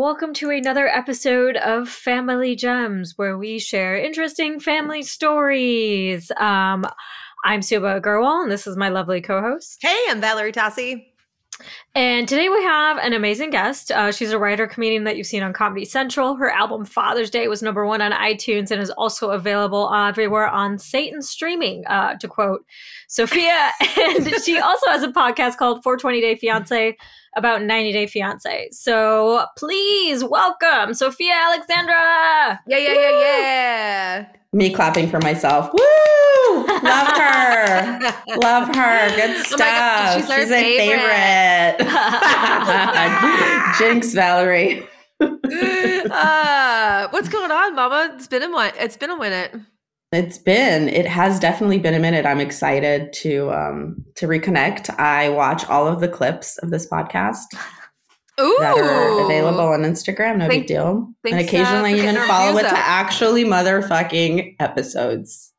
welcome to another episode of Family Gems, where we share interesting family stories. Um, I'm Subhah Agarwal, and this is my lovely co-host. Hey, I'm Valerie Tosi. And today we have an amazing guest. Uh, she's a writer comedian that you've seen on Comedy Central. Her album Father's Day was number one on iTunes and is also available everywhere on Satan streaming, uh, to quote Sofiya. and she also has a podcast called 420 Day Fiance about 90 Day Fiance. So please welcome Sofiya Alexandra. Yeah, yeah, yeah, yeah. Me clapping for myself. Woo! Love her. Love her. Good stuff. Oh she's, she's our a favorite. Jinx, Valerie. uh, what's going on, Mama? It's been a minute. It's been a minute. It's been. It has definitely been a minute. I'm excited to um to reconnect. I watch all of the clips of this podcast Ooh. that are available on Instagram. No Thank- big deal. and occasionally uh, for even follow it views to actually motherfucking episodes.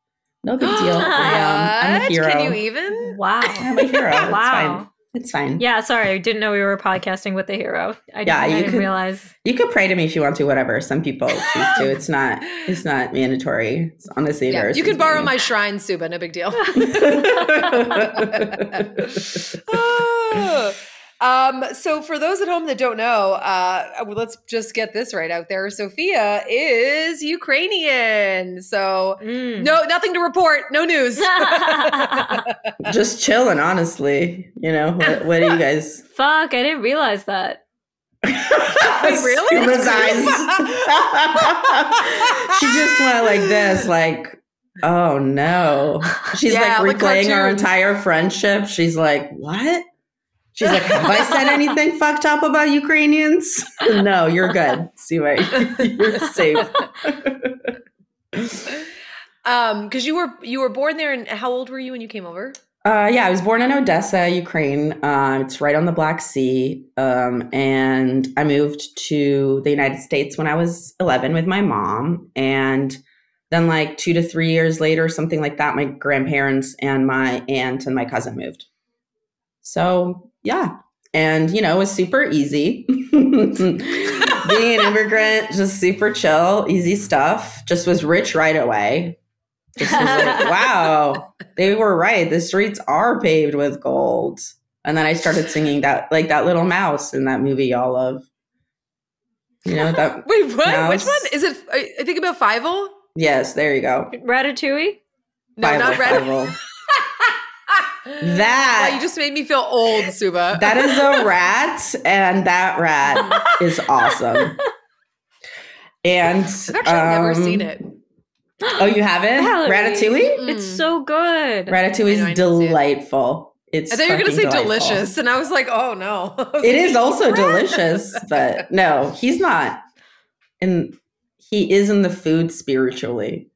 No big deal. I am. I'm a hero. Can you even? Wow. I'm a hero. It's Wow. Fine. It's fine. Yeah, sorry. I didn't know we were podcasting with the hero. I didn't, Yeah, I you didn't could- realize. You could pray to me if you want to, whatever. Some people choose to. It's not it's not mandatory. It's honestly Yeah, you could borrow me. my shrine, Subhah. No big deal. Ah. Um, so for those at home that don't know, uh, well, let's just get this right out there. Sofiya is Ukrainian. So Mm. no, nothing to report. No news. Just chilling, honestly. You know, what, what do you guys Fuck, I didn't realize that. Wait, really? Subhah's eyes. she just went like this, like, oh no. She's Yeah, like like replaying our entire friendship. She's like, what? She's like, have I said anything fucked up about Ukrainians? no, you're good. See what you're safe. um, because you were you were born there, and how old were you when you came over? Uh, yeah, I was born in Odessa, Ukraine. Uh, it's right on the Black Sea. Um, and I moved to the United States when I was 11 with my mom. And then, like two to three years later, something like that, my grandparents and my aunt and my cousin moved. So, yeah. And, you know, it was super easy. Being an immigrant, just super chill, easy stuff. Just was rich right away. Just was like, wow, they were right. The streets are paved with gold. And then I started singing that, like that little mouse in that movie y'all love. You know that? Wait, what? Mouse. Which one is it? I think about Fievel. Yes, there you go. Ratatouille? No, Fievel, not Red. That- Wow, you just made me feel old, Subhah. That is a rat, and that rat is awesome. And I've actually never um, seen it. Oh, you haven't? Valerie. Ratatouille? It's so good. Ratatouille I know, I is it. delightful. It's I thought you were going to say delightful. delicious, and I was like, oh no. It is also "Rat." delicious, but no, he's not. And he is in the food spiritually,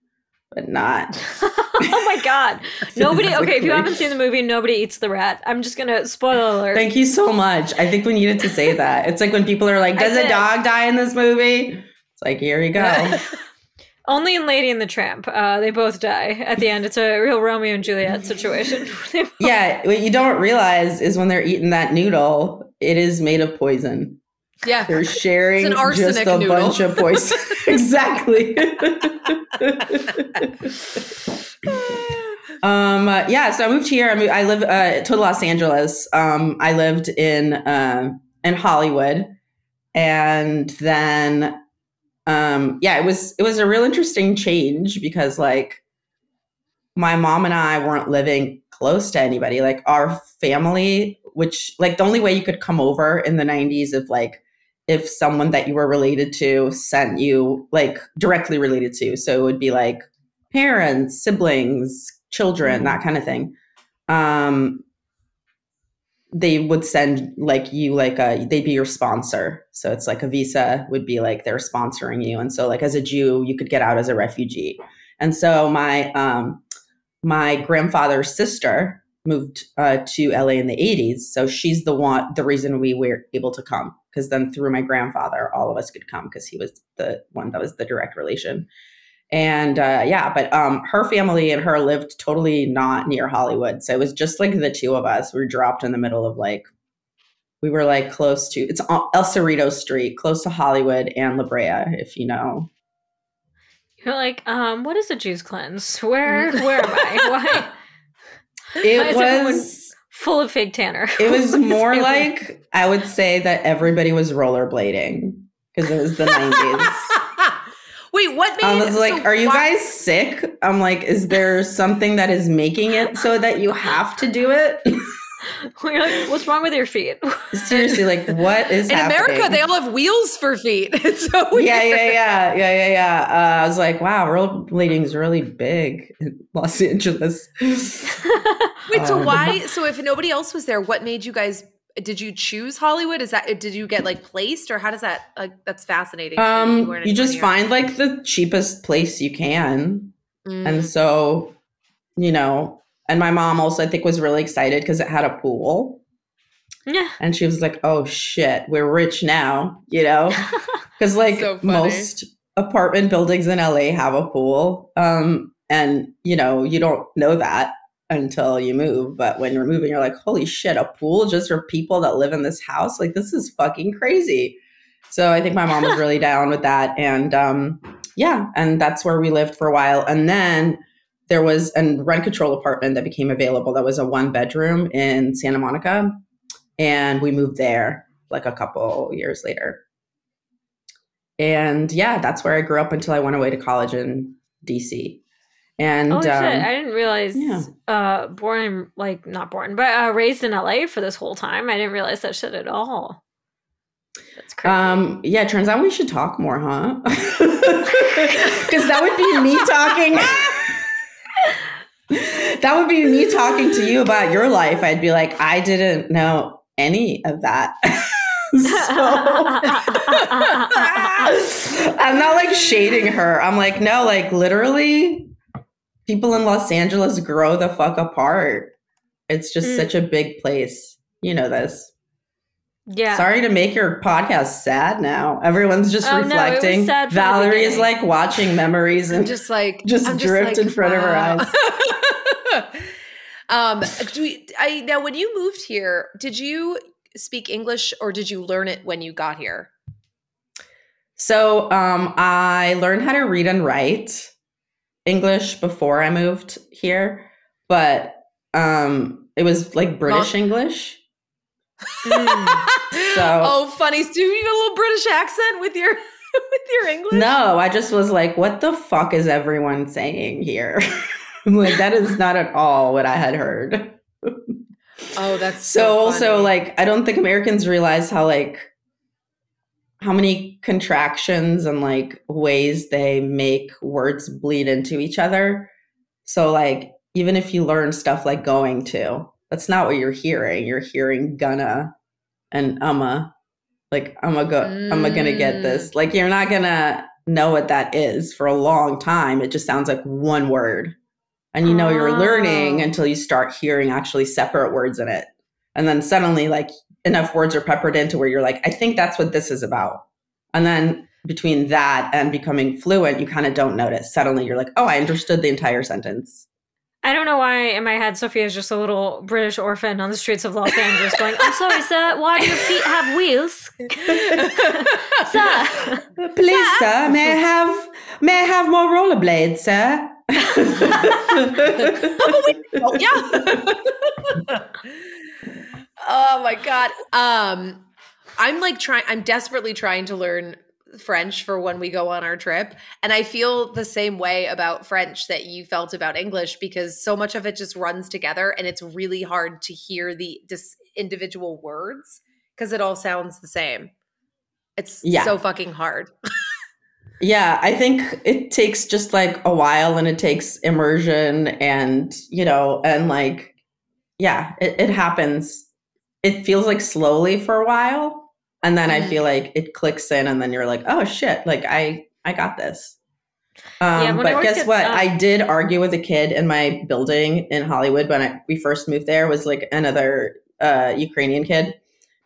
but not. Oh my god. Nobody okay, if you haven't seen the movie, nobody eats the rat. I'm just gonna spoiler alert. Thank you so much. I think we needed to say that. It's like when people are like, "Does a dog die in this movie?" It's like, here you go. Only in Lady and the Tramp. Uh, they both die at the end. It's a real Romeo and Juliet situation. Yeah, what you don't realize is when they're eating that noodle, it is made of poison. yeah. They're sharing an just a noodle. bunch of poison. exactly. Um. uh, yeah. So I moved here. I moved. I live uh, to Los Angeles. Um. I lived in uh, in Hollywood, and then, um. Yeah. It was it was a real interesting change because like my mom and I weren't living close to anybody. Like our family, which like the only way you could come over in the 90s if like if someone that you were related to sent you like directly related to. So it would be like parents, siblings, children, that kind of thing. Um they would send like you like a they'd be your sponsor. So it's like a visa would be like they're sponsoring you. And so like as a Jew, you could get out as a refugee. And so my um my grandfather's sister moved uh, to LA in the 80s. So she's the one, the reason we were able to come. Because then through my grandfather, all of us could come because he was the one that was the direct relation. And uh, yeah, but um, her family and her lived totally not near Hollywood. So it was just like the two of us. We were dropped in the middle of like, we were like close to it's El Cerrito Street, close to Hollywood and La Brea, if you know. You're like, um, what is a juice cleanse? Where where am I? Why? It Why was full of fake tanner. it was more like I would say that everybody was rollerblading because it was the 90s. Wait, what made? I was like, so "Are you why- guys sick?" I'm like, "Is there something that is making it so that you have to do it?" You're like, what's wrong with your feet? Seriously, like, what is In happening? America, they all have wheels for feet. It's so weird. yeah, yeah, yeah, yeah, yeah, yeah. Uh, I was like, "Wow, rollerblading is really big in Los Angeles." Wait, so Um, why? So if nobody else was there, what made you guys? Did you choose Hollywood? Is that did you get like placed or how does that like? That's fascinating. Um, weren't you just anywhere find like the cheapest place you can. Mm. and so, you know, and my mom also I think was really excited because it had a pool. yeah. And she was like, "Oh shit, we're rich now," you know, because like So most apartment buildings in LA have a pool, um, and you know you don't know that until you move. But when you're moving, you're like, "Holy shit, a pool just for people that live in this house? Like this is fucking crazy." So I think my mom was really down with that, and um, yeah, and that's where we lived for a while, and then. There was a rent control apartment that became available that was a one bedroom in Santa Monica and we moved there like a couple years later. And yeah, that's where I grew up until I went away to college in DC. And Oh shit! um, I didn't realize. yeah. Uh, born like not born, but uh, raised in LA for this whole time. I didn't realize that shit at all. That's crazy. um, yeah, turns out we should talk more, huh? Because that would be me talking. that would be me talking to you about your life. I'd be like, I didn't know any of that. so I'm not like shading her. I'm like, no, like literally, people in Los Angeles grow the fuck apart. It's just Mm. such a big place. You know this. yeah. Sorry to make your podcast sad now. Everyone's just Oh, no, reflecting. sad Valerie is like watching memories I'm and just like just I'm drift in front of her eyes. um, do we, I now when you moved here, did you speak English or did you learn it when you got here? So um, I learned how to read and write English before I moved here, but um, it was like British English. Mm. So- oh, funny. Do you have a little British accent with your with your English? No, I just was like, what the fuck is everyone saying here? Like, that is not at all what I had heard. Oh, that's So, so, also like I don't think Americans realize how like how many contractions and like ways they make words bleed into each other. So like even if you learn stuff like going to, that's not what you're hearing. You're hearing gonna and umma. Like I'm a go I'm a gonna get Mm. this. Like you're not gonna know what that is for a long time. It just sounds like one word. And you know you're learning Oh. until you start hearing actually separate words in it. And then suddenly like enough words are peppered into where you're like, I think that's what this is about. And then between that and becoming fluent, you kind of don't notice. Suddenly you're like, oh, I understood the entire sentence. I don't know why in my head Sofiya is just a little British orphan on the streets of Los Angeles going, I'm sorry, sir, why do your feet have wheels? sir. Please, sir, may I have may I have more rollerblades, sir? Oh, oh, yeah. oh my god. Um I'm like trying I'm desperately trying to learn French for when we go on our trip and I feel the same way about French that you felt about English because so much of it just runs together and it's really hard to hear the dis- individual words because it all sounds the same. It's Yeah. so fucking hard. Yeah, I think it takes just like a while and it takes immersion and, you know, and like, yeah, it, it happens. It feels like slowly for a while. And then I Mhm. feel like it clicks in and then you're like, oh shit, like I, I got this. Yeah, Um, I but guess at, what? um, I did argue with a kid in my building in Hollywood when I, we first moved there was like another uh, Ukrainian kid.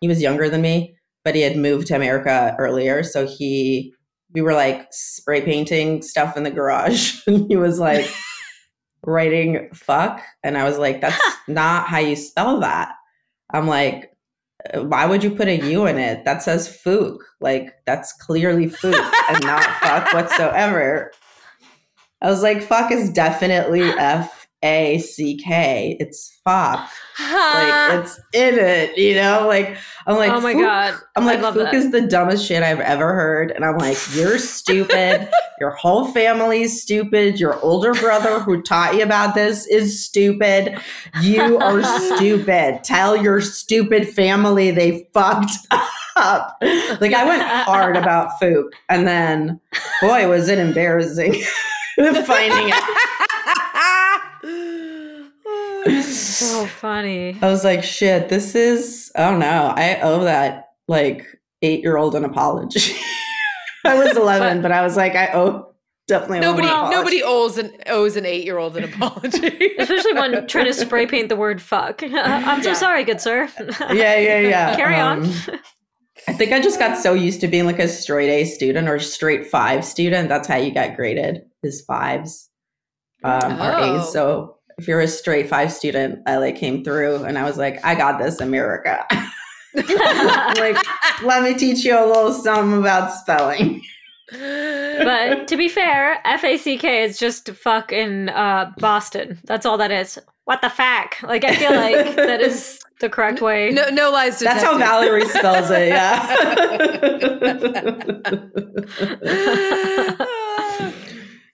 He was younger than me, but he had moved to America earlier. So he, we were like spray painting stuff in the garage. and he was like writing fuck. And I was like, that's not how you spell that. I'm like, why would you put a U in it? That says Fook. Like that's clearly Fook and not fuck whatsoever. I was like, fuck is definitely F A C K. It's fuck. Like it's in it, you know? Like I'm like, oh my Fook- god. I'm like, Fook that. is the dumbest shit I've ever heard. And I'm like, you're stupid. Your whole family's stupid. Your older brother who taught you about this is stupid. You are stupid. Tell your stupid family they fucked up. Like I went hard about Fook. And then, boy, was it embarrassing finding it. So funny. I was like, shit, this is, oh no, I owe that like eight year old an apology. I was 11, but I was like, I owe definitely nobody an apology. nobody owes an owes an eight year old an apology. Especially when trying to spray paint the word fuck. I'm so Yeah. sorry, good sir. Yeah, yeah, yeah. Carry on. Um, I think I just got so used to being like a straight A student or straight five student. That's how you got graded is fives um, or Oh. A's. So if you're a straight five student, I like came through and I was like, I got this, America. like, let me teach you a little something about spelling. but to be fair, F A C K is just fuck in uh, Boston. That's all that is. What the fuck? Like I feel like that is the correct way. no no lies That's how detected. Valerie spells it. Yeah.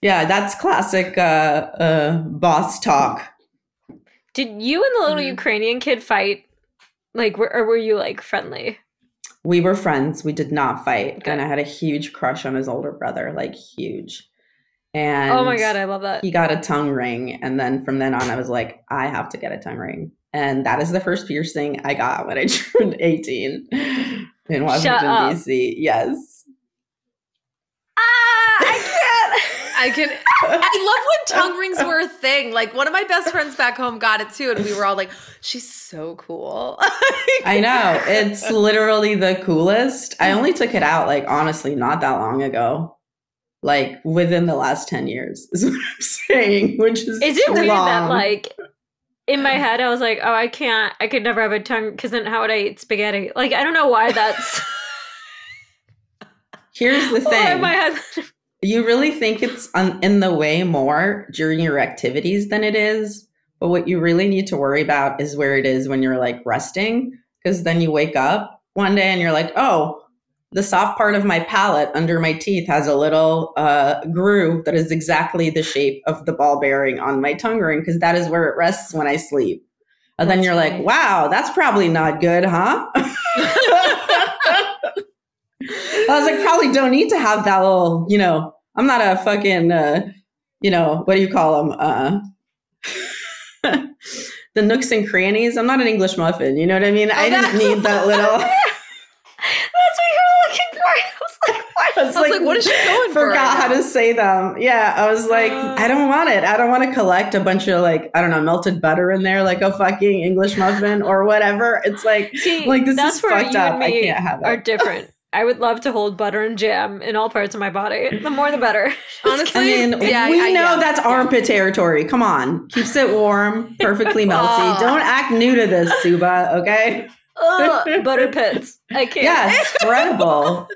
yeah, that's classic uh, uh, boss talk. Did you and the little Mhm. Ukrainian kid fight? Like, were, or were you like friendly? We were friends. We did not fight. Okay. And I had a huge crush on his older brother, like huge. And oh my god, I love that. he got a tongue ring. And then from then on, I was like, I have to get a tongue ring. And that is the first piercing I got when I turned 18 in Washington. D.C. Yes. Ah, I can't. I can. I love when tongue rings were a thing. Like one of my best friends back home got it too, and we were all like, "She's so cool." I know. It's literally the coolest. I only took it out, like, honestly, not that long ago. Like, within the last 10 years, is what I'm saying, which is. Is it too weird that like in my head I was like, oh, I can't. I could never have a tongue because then how would I eat spaghetti? Like I don't know why that's. Here's the Or in thing my head. You really think it's on, in the way more during your activities than it is. But what you really need to worry about is where it is when you're like resting, because then you wake up one day and you're like, oh, the soft part of my palate under my teeth has a little uh, groove that is exactly the shape of the ball bearing on my tongue ring, because that is where it rests when I sleep. And then you're like, wow, that's probably not good, huh? I was like, probably don't need to have that little, you know, I'm not a fucking, uh, you know, what do you call them? Uh, the nooks and crannies. I'm not an English muffin. You know what I mean? I didn't need that little. That's what you're looking for. I was like, what? I I was like, what is she going for? Forgot right how to say them. Yeah, I was like, Uh. I don't want it. I don't want to collect a bunch of like, I don't know, melted butter in there, like a fucking English muffin or whatever. It's like, See, like this is fucked you up. I can't have it. are different. I would love to hold butter and jam in all parts of my body. The more, the better. Honestly, I mean, yeah, we I- know yeah, that's yeah. armpit territory. Come on, keeps it warm, perfectly melty. Aw. Don't act new to this, Subhah. Okay? Ugh, butter pits. I can't. Yeah, spreadable.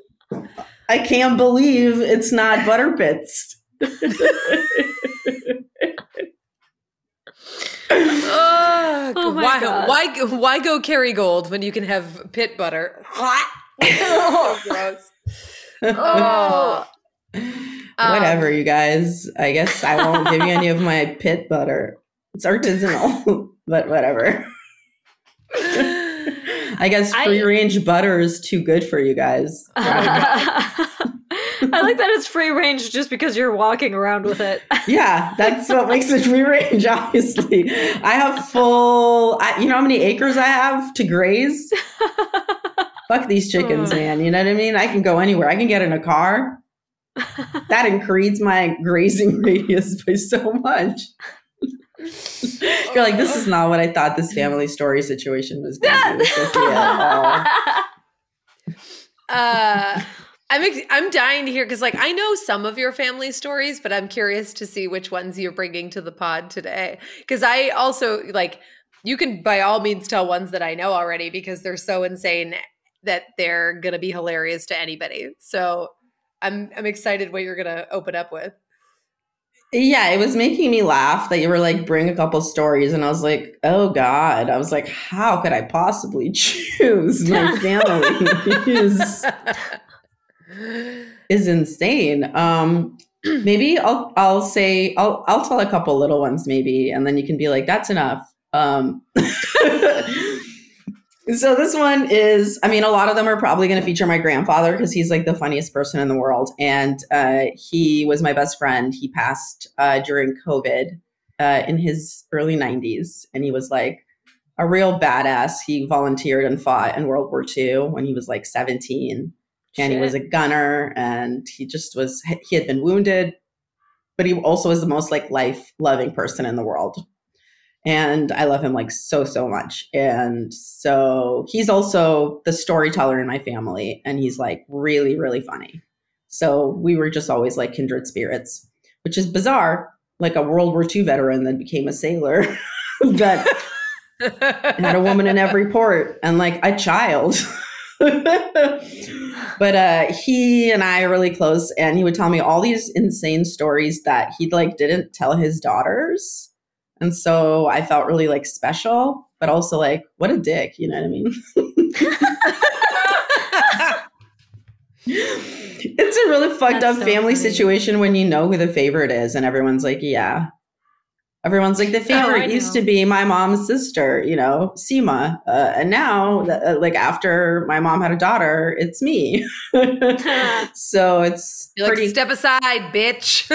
I can't believe it's not butter pits. Ugh, Oh my why, God. why, why go carry gold when you can have pit butter? So gross. Oh. Um, Whatever, you guys. I guess I won't give you any of my pit butter. It's artisanal, but whatever. I guess I- free range butter is too good for you guys. I like that it's free range just because you're walking around with it. Yeah, that's what makes it free range, obviously. I have full, I, you know how many acres I have to graze? Fuck these chickens, man. You know what I mean? I can go anywhere. I can get in a car. That increases my grazing radius by so much. You're like, this is not what I thought this family story situation was going to be uh, I'm ex- I'm dying to hear because like I know some of your family stories, but I'm curious to see which ones you're bringing to the pod today. Because I also like you can by all means tell ones that I know already because they're so insane that they're gonna be hilarious to anybody. So I'm I'm excited what you're gonna open up with. Yeah, it was making me laugh that you were like, bring a couple stories. And I was like, oh God. I was like, how could I possibly choose? My family is, is insane. Um, maybe I'll I'll say I'll I'll tell a couple little ones maybe, and then you can be like, that's enough. Um, so this one is, I mean, a lot of them are probably going to feature my grandfather because he's like the funniest person in the world, and uh, he was my best friend. He passed uh, during COVID uh, in his early 90s, and he was like a real badass. He volunteered and fought in World War II when he was like 17 and he was a gunner and he just was he had been wounded but he also was the most like life loving person in the world and i love him like so so much. And so he's also the storyteller in my family and he's like really really funny. So we were just always like kindred spirits which is bizarre like a world war ii veteran that became a sailor that had a woman in every port and like a child. But uh, he and I are really close, and he would tell me all these insane stories that he like didn't tell his daughters, and so I felt really like special, but also like what a dick, you know what I mean? it's a really fucked That's up so family funny. situation when you know who the favorite is, and everyone's like, yeah, Everyone's like, the oh, favorite oh, used to be my mom's sister, you know, Seema. Uh, and now, uh, like, after my mom had a daughter, it's me. so it's You're pretty. Like, Step aside, bitch.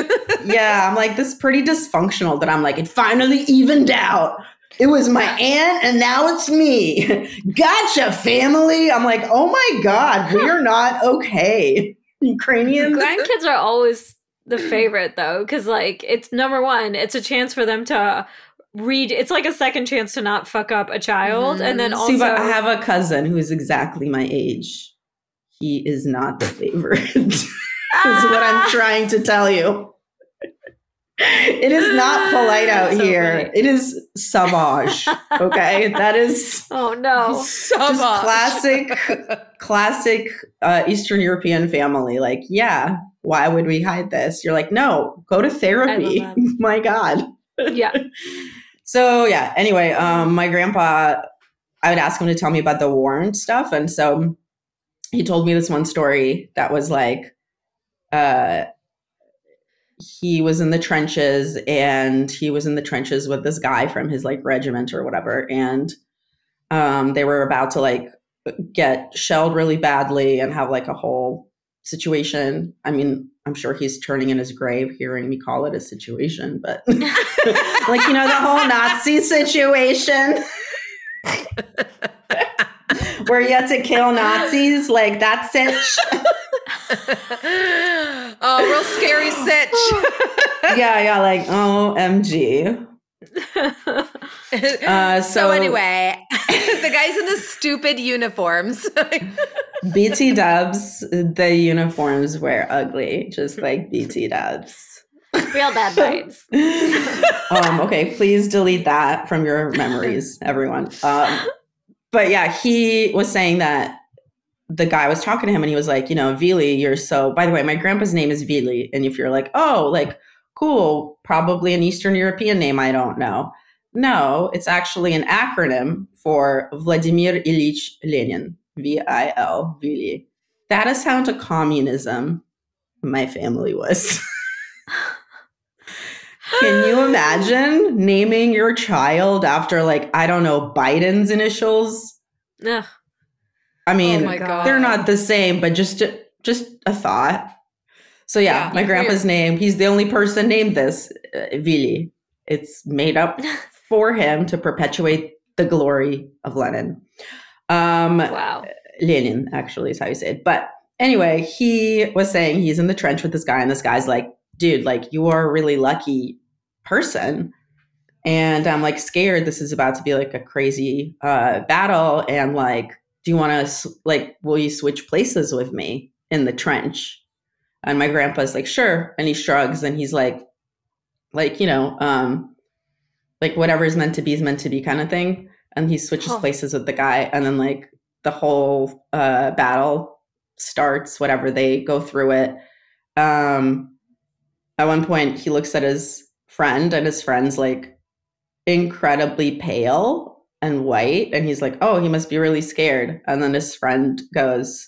yeah. I'm like, this pretty dysfunctional that I'm like, it finally evened out. It was my aunt and now it's me. gotcha, family. I'm like, oh my God, we are not okay. Ukrainians. Grandkids are always the favorite though because like it's number one it's a chance for them to read it's like a second chance to not fuck up a child mm-hmm. and then also See, but i have a cousin who is exactly my age he is not the favorite is what i'm trying to tell you it is not polite out so here. Funny. It is sauvage. Okay, that is oh no, sauvage. classic, classic uh, Eastern European family. Like, yeah, why would we hide this? You're like, no, go to therapy. my God. Yeah. so yeah. Anyway, um, my grandpa, I would ask him to tell me about the war and stuff, and so he told me this one story that was like, uh he was in the trenches and he was in the trenches with this guy from his like regiment or whatever and um they were about to like get shelled really badly and have like a whole situation i mean i'm sure he's turning in his grave hearing me call it a situation but like you know the whole nazi situation where you had to kill nazis like that's it oh, real scary sitch. yeah, yeah, like oh, OMG. Uh, so, so, anyway, the guys in the stupid uniforms. BT dubs, the uniforms were ugly, just like BT dubs. Real bad vibes. um, okay, please delete that from your memories, everyone. Um, but yeah, he was saying that the guy was talking to him and he was like, you know, Vili, you're so, by the way, my grandpa's name is Vili. And if you're like, oh, like, cool, probably an Eastern European name, I don't know. No, it's actually an acronym for Vladimir Ilyich Lenin, V I L, Vili. That is how to communism my family was. Can you imagine naming your child after, like, I don't know, Biden's initials? Yeah. I mean, oh they're not the same, but just just a thought. So yeah, yeah my grandpa's weird. name. He's the only person named this uh, Vili. It's made up for him to perpetuate the glory of Lenin. Um, wow, Lenin actually is how you say it. But anyway, he was saying he's in the trench with this guy, and this guy's like, "Dude, like you are a really lucky person." And I'm like scared. This is about to be like a crazy uh, battle, and like do you want to like will you switch places with me in the trench and my grandpa's like sure and he shrugs and he's like like you know um like whatever is meant to be is meant to be kind of thing. And he switches Huh. places with the guy, and then like the whole uh, battle starts. Whatever they go through it. Um, at one point, he looks at his friend, and his friend's like incredibly pale and white, and he's like, "Oh, he must be really scared." And then his friend goes,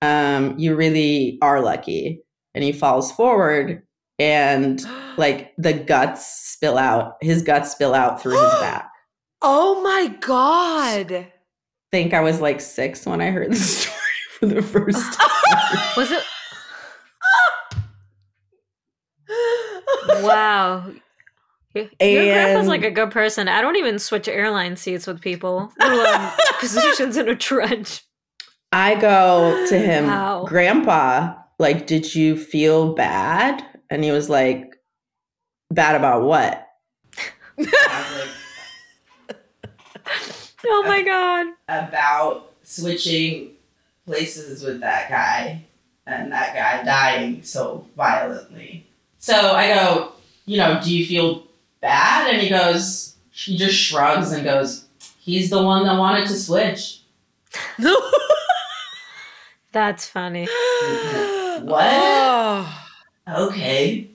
um, "You really are lucky." And he falls forward, and like the guts spill out. His guts spill out through his back. oh my god. think I was like six when I heard the story for the first time. Was it? Wow. Your grandpa's like a good person. I don't even switch airline seats with people. Um, positions in a trench. I go to him, Wow. Grandpa, like, did you feel bad? And he was like, Bad about what? Oh my god. About switching places with that guy and that guy dying so violently. So I go, you know, do you feel bad? And he goes, he just shrugs and goes, he's the one that wanted to switch. That's funny. What? Oh, Okay.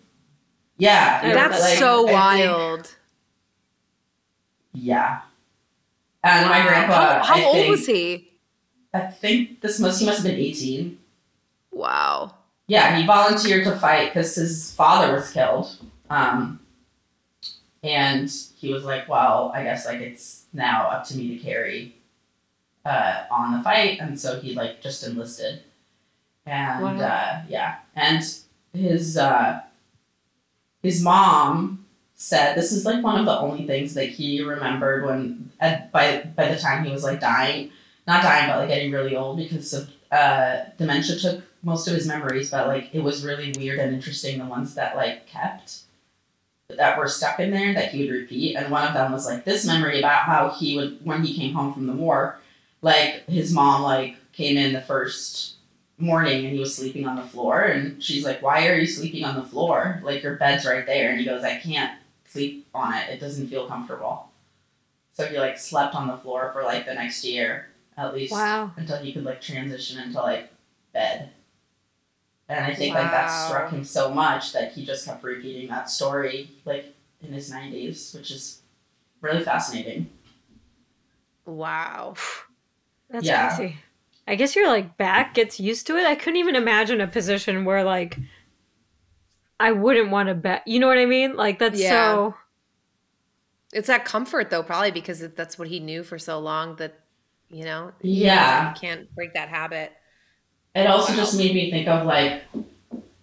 Yeah. That's like, so I think- wild. yeah. And my grandpa. How, how old think, was he? I think this must he must have been eighteen. Wow. Yeah, he volunteered to fight because his father was killed. Um, and he was like, "Well, I guess like it's now up to me to carry uh, on the fight," and so he like just enlisted. And Wow. uh, yeah, and his uh, his mom said this is like one of the only things that he remembered when at, by by the time he was like dying, not dying, but like getting really old because of uh, dementia took most of his memories, but like it was really weird and interesting the ones that like kept that were stuck in there that he would repeat. And one of them was like this memory about how he would when he came home from the war, like his mom like came in the first morning and he was sleeping on the floor and she's like, Why are you sleeping on the floor? Like your bed's right there and he goes, I can't sleep on it. It doesn't feel comfortable. So he like slept on the floor for like the next year at least Wow. until he could like transition into like bed. And I think like that struck him so much that he just kept repeating that story like in his nineties, which is really fascinating. Wow. That's Yeah. crazy. I guess your like back gets used to it. I couldn't even imagine a position where like I wouldn't want to bet. You know what I mean? Like that's Yeah. so It's that comfort though, probably because that's what he knew for so long that, you know, Yeah. you can't break that habit. It also just made me think of like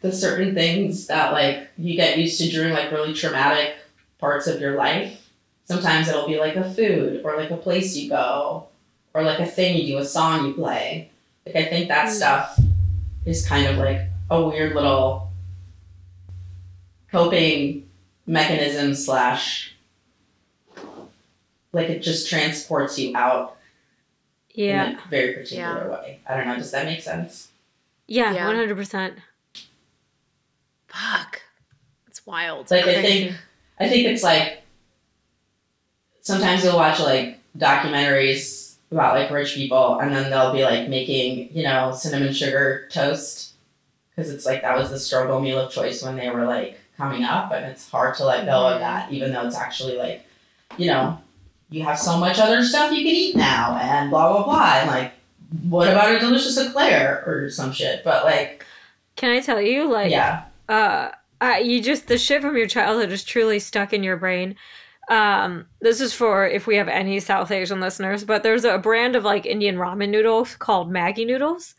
the certain things that like you get used to during like really traumatic parts of your life. Sometimes it'll be like a food or like a place you go or like a thing you do, a song you play. Like I think that Mm. stuff is kind of like a weird little coping mechanism slash like it just transports you out yeah. in a very particular way. I don't know, does that make sense? Yeah, Yeah. one hundred percent. Fuck. It's wild. Like I think I think it's like sometimes you'll watch like documentaries about like rich people and then they'll be like making, you know, cinnamon sugar toast because it's like that was the struggle meal of choice when they were like coming up and it's hard to let go of that even though it's actually like, you know, you have so much other stuff you can eat now and blah blah blah and like what about a delicious eclair or some shit but like Can I tell you, like, yeah uh, uh, you just the shit from your childhood is truly stuck in your brain. Um, this is for if we have any South Asian listeners, but there's a brand of like Indian ramen noodles called Maggi noodles.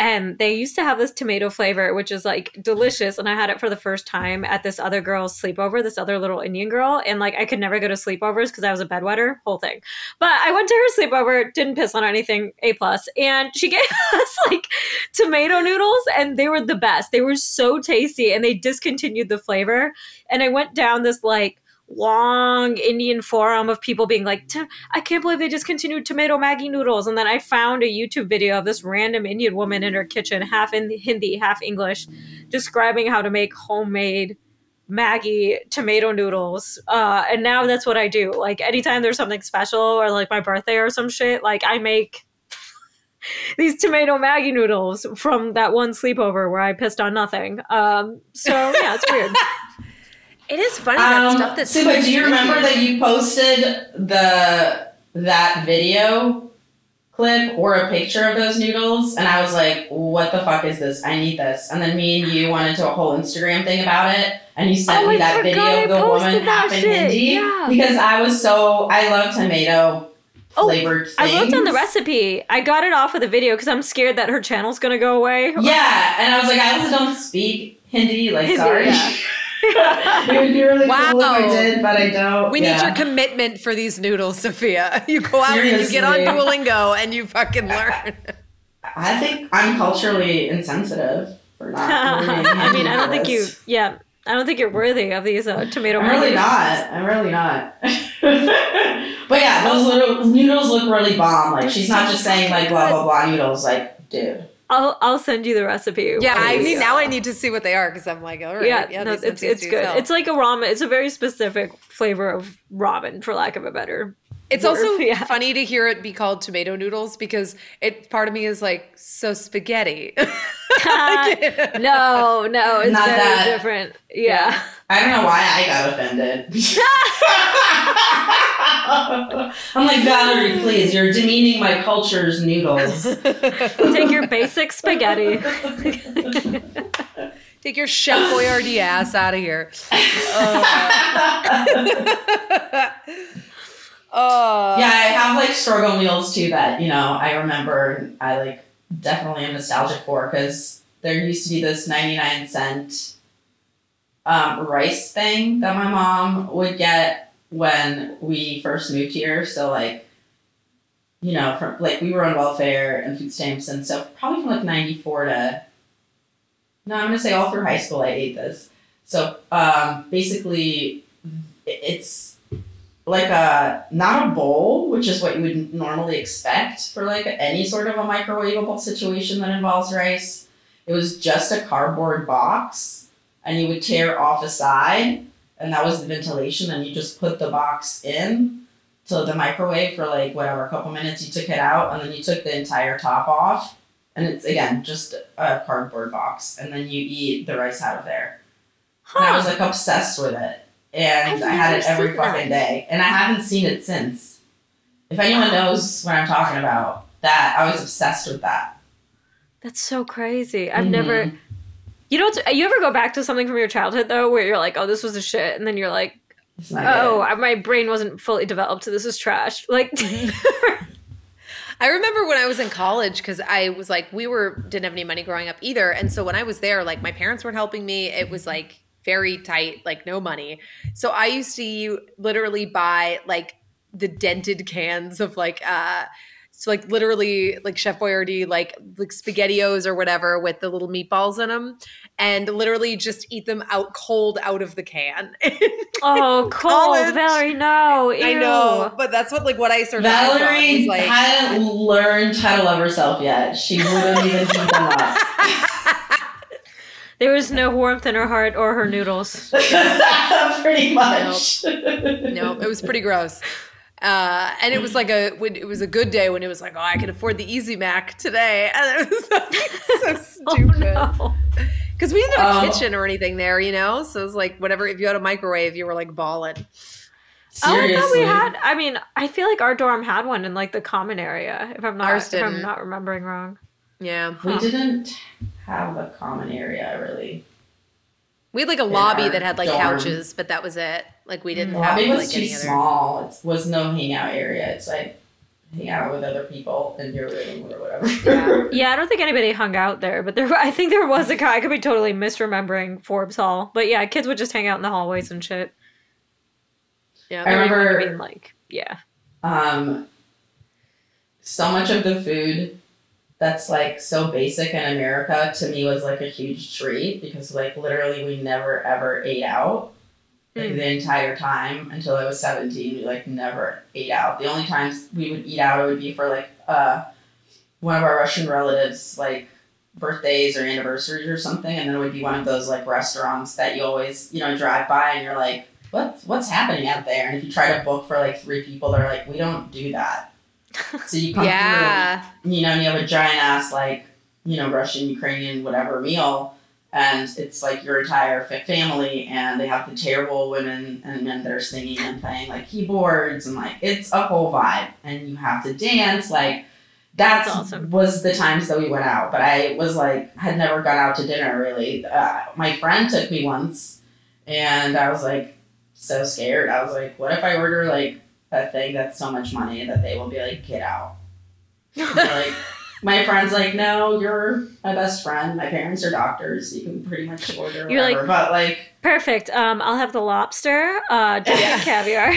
And they used to have this tomato flavor, which is like delicious. And I had it for the first time at this other girl's sleepover, this other little Indian girl. And like I could never go to sleepovers because I was a bedwetter, whole thing. But I went to her sleepover, didn't piss on anything, A plus, and she gave us like tomato noodles, and they were the best. They were so tasty, and they discontinued the flavor. And I went down this like long Indian forum of people being like, I can't believe they discontinued tomato Maggi noodles. And then I found a YouTube video of this random Indian woman in her kitchen, half in Hindi, half English, describing how to make homemade Maggi tomato noodles. Uh, and now that's what I do. Like anytime there's something special or like my birthday or some shit, like I make these tomato Maggi noodles from that one sleepover where I pissed on nothing. Um, so yeah, it's weird. It is funny that Um, stuff that's Subhah, do you remember that you posted the that video clip or a picture of those noodles? And I was like, "What the fuck is this? I need this." And then me and you went into a whole Instagram thing about it, and you sent Oh, me I that video of the woman in. Hindi Yeah. because I was so I love tomato Oh, flavored I things. looked on the recipe. I got it off of the video because I'm scared that her channel's gonna go away. Yeah, and I was like, I also don't speak Hindi. Like, Hindi, sorry. yeah. it would be really cool if I Wow. did, but I don't. We yeah. need your commitment for these noodles, Sofiya. You go out and you get on Duolingo and you fucking learn. I think I'm culturally insensitive for not. learning I mean, I don't think you. this. Yeah, I don't think you're worthy of these uh, tomato. I'm really not. I'm really not. but yeah, those little noodles look really bomb. Like she's not just saying like blah blah blah noodles. Like, dude. I'll I'll send you the recipe. Yeah, I need now. I need to see what they are because I'm like, all right, Yeah, yeah, no, it's it's good. It's like a ramen. It's a very specific flavor of ramen, for lack of a better. It's also Yeah. funny to hear it be called tomato noodles because it part of me is like so spaghetti. no, no, it's Not very that. different. Yeah. I don't know why I got offended. I'm like Valerie, please. You're demeaning my culture's noodles. Take your basic spaghetti. Take your Chef Boyardee ass out of here. Uh, Oh. Yeah, I have like struggle meals too that you know I remember. I like definitely am nostalgic for because there used to be this ninety nine cent um, rice thing that my mom would get when we first moved here. So like, you know, from like we were on welfare and food stamps, and so probably from like ninety four to no, I'm gonna say all through high school I ate this. So um, basically, it's like a not a bowl, which is what you would normally expect for like any sort of a microwavable situation that involves rice. It was just a cardboard box, and you would tear off a side, and that was the ventilation. And you just put the box in to the microwave for like whatever, a couple minutes. You took it out, and then you took the entire top off, and it's again just a cardboard box, and then you eat the rice out of there. And I was like obsessed with it. And I've I had it every seen that. fucking day. And I haven't seen it since. If anyone knows what I'm talking about, that I was obsessed with that. That's so crazy. I've Mhm. never. You know, what's- you ever go back to something from your childhood though, where you're like, "Oh, this was a shit," and then you're like, "Oh. I- my brain wasn't fully developed, so this is trash." Like, I remember when I was in college because I was like, we were didn't have any money growing up either, and so when I was there, like my parents weren't helping me. It was like very tight, like no money. So I used to literally buy like the dented cans of like uh so like literally like Chef Boyardee like like spaghettios or whatever with the little meatballs in them and literally just eat them out cold out of the can. oh, cold, College. Valerie, no, ew. I know, but that's what like what I survived on Valerie was, like hadn't learned how to love herself yet. She wouldn't even heat them up. There was no warmth in her heart or her noodles. Pretty much. no, it was pretty gross. Uh, and it was like a when it was a good day when it was like, oh, I can afford the Easy Mac today, and it was like, so Oh stupid no. because we didn't have a Oh. kitchen or anything there, you know. So it was like whatever. If you had a microwave, you were like balling. Oh, I thought we had. I mean, I feel like our dorm had one in like the common area. If I'm not, Ours if I'm not remembering wrong. Yeah, We Huh. didn't have a common area really. we had like a lobby that had like dorm. couches, but that was it. Like we didn't Mm. have Lobby was like too any other. small. It was no hangout area. It's like hang out with other people in your room or whatever. Yeah. Yeah, I don't think anybody hung out there, but there. I think there was a guy. I could be totally misremembering Forbes Hall, but yeah, kids would just hang out in the hallways and shit. Yeah, I remember- I mean, like, yeah. um, so much of the food that's like so basic in America to me was like a huge treat because like literally we never ever ate out like Mm. the entire time until I was 17 we like never ate out the only times we would eat out it would be for like uh one of our Russian relatives like birthdays or anniversaries or something, and then it would be one of those like restaurants that you always you know drive by and you're like, what what's happening out there? And if you try to book for like three people, they're like, we don't do that. So you come yeah. through, you know, and you have a giant ass like you know Russian, Ukrainian, whatever meal, and it's like your entire family, and they have the terrible women and men that are singing and playing like keyboards, and like it's a whole vibe, and you have to dance like. That's, That's awesome. was the times that we went out, but I was like had never gone out to dinner really. Uh, my friend took me once, and I was like so scared. I was like, what if I order like a thing that's so much money that they will be like, get out. Like my friend's like, no, you're my best friend. My parents are doctors. You can pretty much order You're like- but like, Perfect. Um, I'll have the lobster, uh, Yeah. caviar.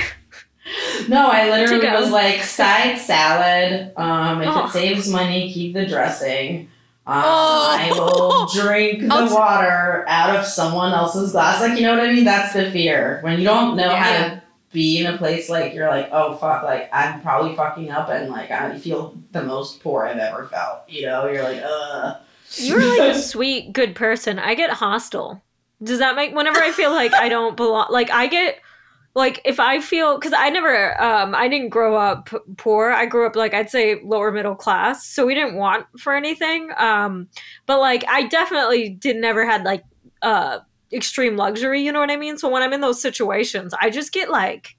no, I literally was like, side salad. Um, if Oh. it saves money, keep the dressing. Um, Oh. I will drink the I'll water out of someone else's glass. Like, you know what I mean? That's the fear. When you don't know how to be in a place like you're like, oh fuck, like I'm probably fucking up and like I feel the most poor I've ever felt. You know, you're like, uh. You're like a sweet, good person. I get hostile. Does that make whenever I feel like I don't belong? Like I get like if I feel because I never, um, I didn't grow up poor. I grew up like I'd say lower middle class, so we didn't want for anything. Um, but like I definitely did never had like uh extreme luxury. You know what I mean? So when I'm in those situations, I just get like.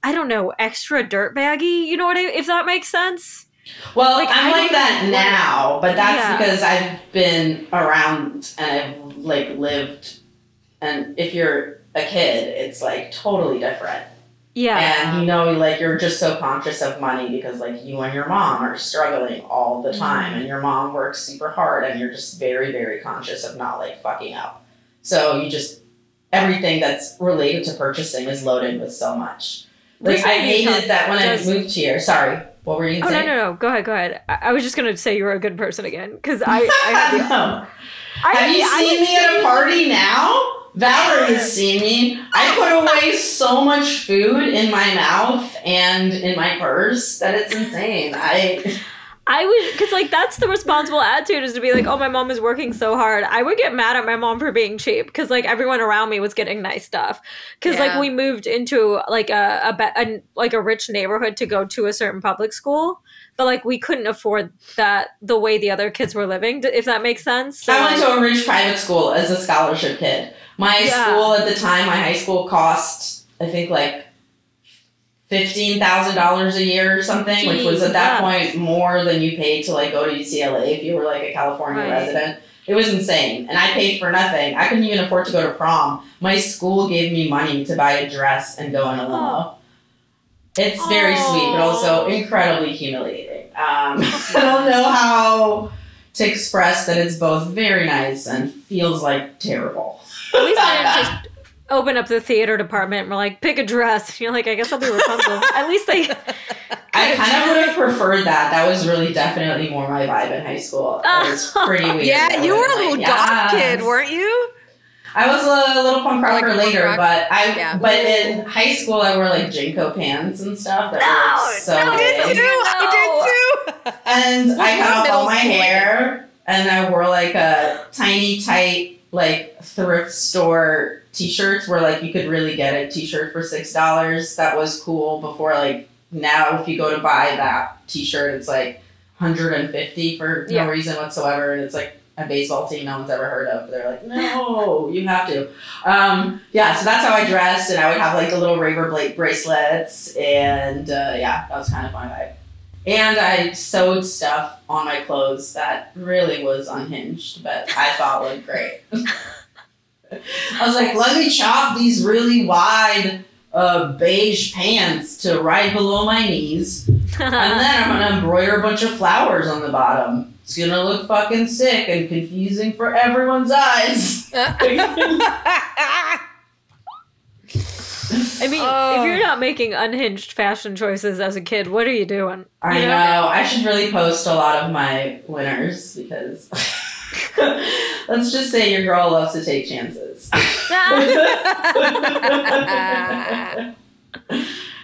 I don't know, extra dirt baggy, You know what I? If that makes sense. Well, Like, I'm I like that now, but that's Yeah. because I've been around and I've like lived. And if you're a kid, it's like totally different. Yeah. And you know, like you're just so conscious of money because like you and your mom are struggling all the time, Mm-hmm. and your mom works super hard, and you're just very, very conscious of not like fucking up. So you just everything that's related to purchasing is loaded with so much. Like I hated that when does- I moved here. Sorry, what were you Oh saying? no no no! Go ahead, go ahead. I, I was just gonna say you were a good person again because I, I, No. I Have you I seen me at a party now? Valerie has seen me. I put away so much food in my mouth and in my purse that it's insane. I I would because like that's the responsible attitude is to be like, oh, my mom is working so hard. I would get mad at my mom for being cheap because like everyone around me was getting nice stuff because like we moved into like a a, a like a rich neighborhood to go to a certain public school. But like we couldn't afford that the way the other kids were living, if that makes sense. So, I went to a rich private school as a scholarship kid. My Yeah. school at the time, my high school cost I think like fifteen thousand dollars a year or something, which was at that Jesus. point more than you paid to like go to UCLA if you were like a California Right. resident. It was insane, and I paid for nothing. I couldn't even afford to go to prom. My school gave me money to buy a dress and go in a limo. It's very sweet, but also incredibly humiliating. Um, I don't know how to express that it's both very nice and feels like terrible. At least I didn't just open up the theater department and we're like, pick a dress. You're like, I guess I'll be Rapunzel. At least they. I kind of would have preferred that. That was really definitely more my vibe in high school. It oh. was pretty weird. Yeah, you were a little been goth like, kid, weren't you? I was a little punk Like rocker a punk later, rock? but I Yeah. but in high school I wore like JNCO pants and stuff that were like, oh, so no, I big. did too. I did too. and I Were you cut off all my hair, and I wore like a tiny, tight, like thrift store T-shirts where like you could really get a T-shirt for six dollars. That was cool before like now if you go to buy that T-shirt, it's like hundred and fifty for Yeah. no reason whatsoever, and it's like a baseball team no one's ever heard of. They're like, no, you have to. Um, yeah, so that's how I dressed, and I would have like the little raver blade bracelets, and uh, yeah, that was kind of my vibe. And I sewed stuff on my clothes that really was unhinged, but I thought looked great. I was like, let me chop these really wide uh, beige pants to right below my knees, and then I'm gonna embroider a bunch of flowers on the bottom. It's gonna look fucking sick and confusing for everyone's eyes. I mean, Oh. if you're not making unhinged fashion choices as a kid, what are you doing? I You know. I should really post a lot of my winners because let's just say your girl loves to take chances. and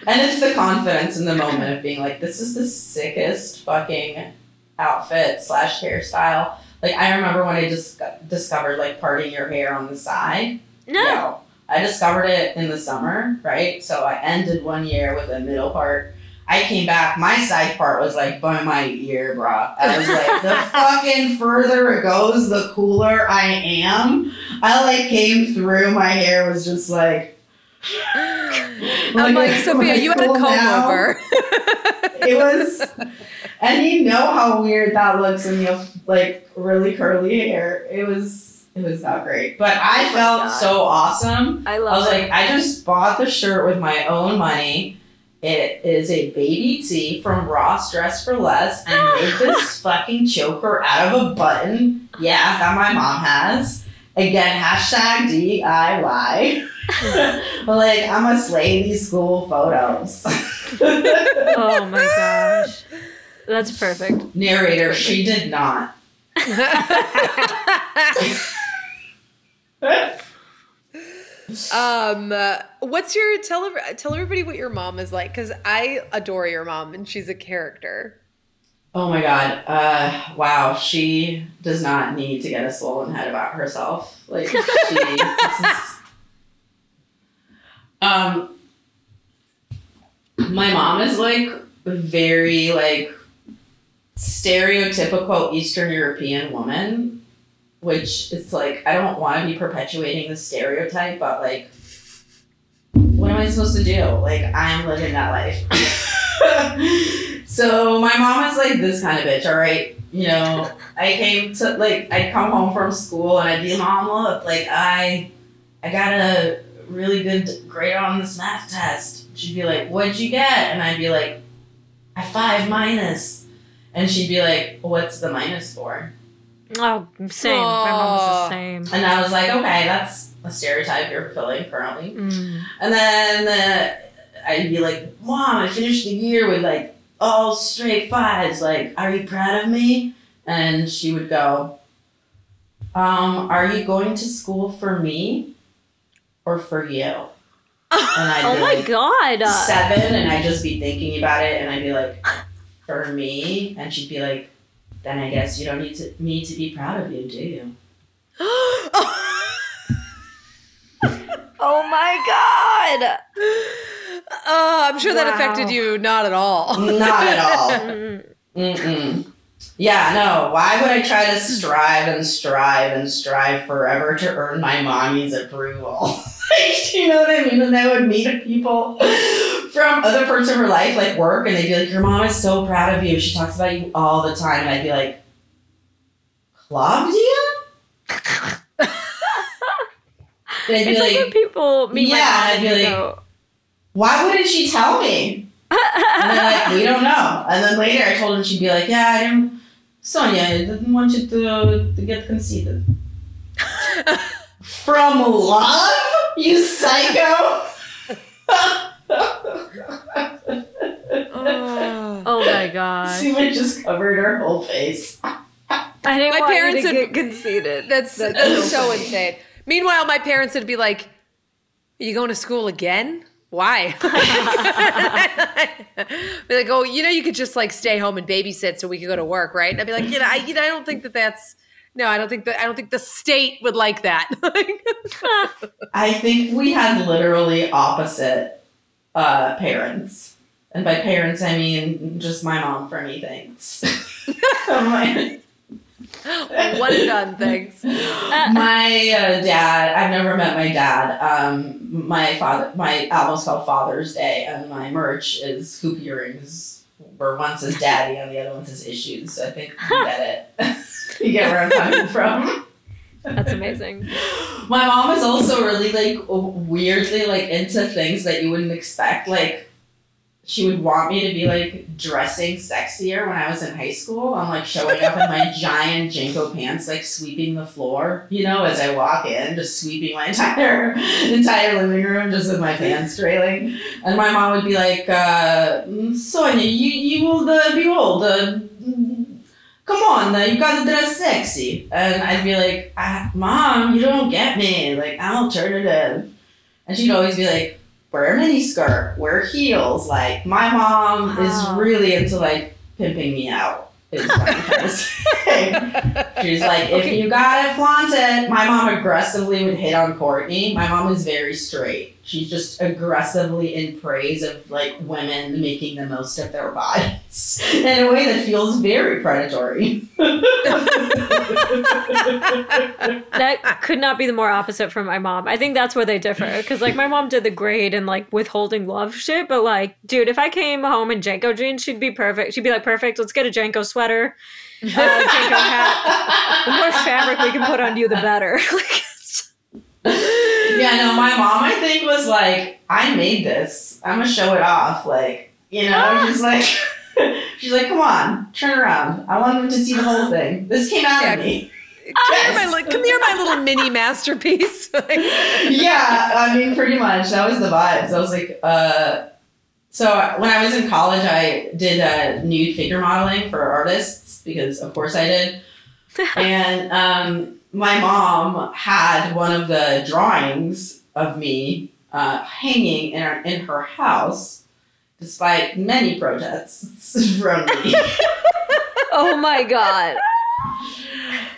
it's the confidence in the moment of being like, this is the sickest fucking outfit slash hairstyle. Like I remember when I just got- discovered like parting your hair on the side. No. No. I discovered it in the summer, right? So I ended one year with a middle part. I came back, my side part was like by my ear, bro. I was like, the fucking further it goes, the cooler I am. I like came through, my hair was just like I'm like, Sofiya, you had a comb now. over. It was and you know how weird that looks when you have like really curly hair. It was it was not great. But oh I Oh felt God. so awesome. I love I was it. like, I just bought the shirt with my own money. It is a baby tee from Ross Dress for Less and made this fucking choker out of a button. Yeah, that my mom has. Again, hashtag DIY. but like, I'm a slay these school photos. oh my gosh. That's perfect. Narrator, she did not. Um, uh, what's your tell? Tell everybody what your mom is like, because I adore your mom and she's a character. Oh my god. Uh wow, she does not need to get a swollen head about herself. Like she is- Um my mom is like very like stereotypical Eastern European woman, which it's like I don't want to be perpetuating the stereotype, but like what am I supposed to do? Like I'm living that life. so my mom is like this kind of bitch, all right? You know, I came to like I'd come home from school and I'd be, Mom, look, like I I got a really good grade on this math test. She'd be like, What'd you get? And I'd be like, a five minus. And she'd be like, What's the minus for? Oh, same. My mom was the same. And I was like, Okay, that's a stereotype you're fulfilling currently. Mm. And then uh, I'd be like, Mom, I finished the year with like all straight fives. Like, are you proud of me? And she would go, um, Are you going to school for me or for you? And I'd Oh be my like, god. Seven, and I'd just be thinking about it, and I'd be like, For me? And she'd be like, Then I guess you don't need to me to be proud of you, do you? oh my god. Oh, I'm sure that affected you not at all. Not at all. Mm. Mm-mm. Yeah, no. Why would I try to strive and strive and strive forever to earn my mommy's approval? like, do you know what I mean? And I would meet people from other parts of her life, like work, and they'd be like, Your mom is so proud of you. She talks about you all the time. And I'd be like, Claudia? They'd be It's like, like, when people meet Yeah, my mom I'd and be like- go, Why wouldn't she tell me? And they're like, we don't know. And then later I told her, she'd be like, yeah, I didn't, Sonia, I didn't want you to, to get conceited. From love? You psycho? Oh. oh my god. Subhah just covered her whole face. I didn't My want parents to would- get conceited. That's That's that's, so so insane. Meanwhile, my parents would be like, "Are you going to school again? Why?" be like, "Oh, you know, you could just like stay home and babysit so we could go to work, right?" And I'd be like, "You know, I, you know, I don't think that that's no, I don't think that I don't think the state would like that." I think we had literally opposite uh, parents. And by parents, I mean just my mom for me like, One and done things. my uh, dad i've never met my dad um, my father my album's called father's day and my merch is hoop earrings where one says daddy and the other one says issues so i think you get it you get where i'm coming from That's amazing. my mom is also really like weirdly like into things that you wouldn't expect like she would want me to be like dressing sexier when I was in high school. I'm like showing up in my giant JNCO pants, like sweeping the floor, you know, as I walk in, just sweeping my entire entire living room just with my pants trailing. And my mom would be like, uh, Sonia, you you will uh, be old. Uh, come on, uh, you gotta dress sexy. And I'd be like, ah, Mom, you don't get me. Like, I'm alternative. And she'd always be like, wear a mini skirt, wear heels. Like, my mom Wow. is really into like pimping me out. Is what I'm trying to say. She's like, if you gotta flaunt it. My mom aggressively would hit on Courtney. My mom is very straight. She's just aggressively in praise of like women making the most of their bodies in a way that feels very predatory. that could not be the more opposite from my mom. I think that's where they differ. Because like my mom did the grade and like withholding love shit, but like, dude, if I came home in JNCO jeans, she'd be perfect. She'd be like, perfect. Let's get a JNCO sweater, uh, JNCO hat. The more fabric we can put on you, the better. like, yeah, no, my mom I think was like, I made this. I'm gonna show it off. Like, you know, she's like she's like, come on, turn around. I want them to see the whole thing. This came out Yeah. of me. Come here, my, come here, my little mini masterpiece. yeah, I mean, pretty much. That was the vibes. I was like, uh, so when I was in college, I did uh, nude figure modeling for artists because, of course, I did. and um, my mom had one of the drawings of me uh, hanging in her, in her house, despite many protests from me. oh my god.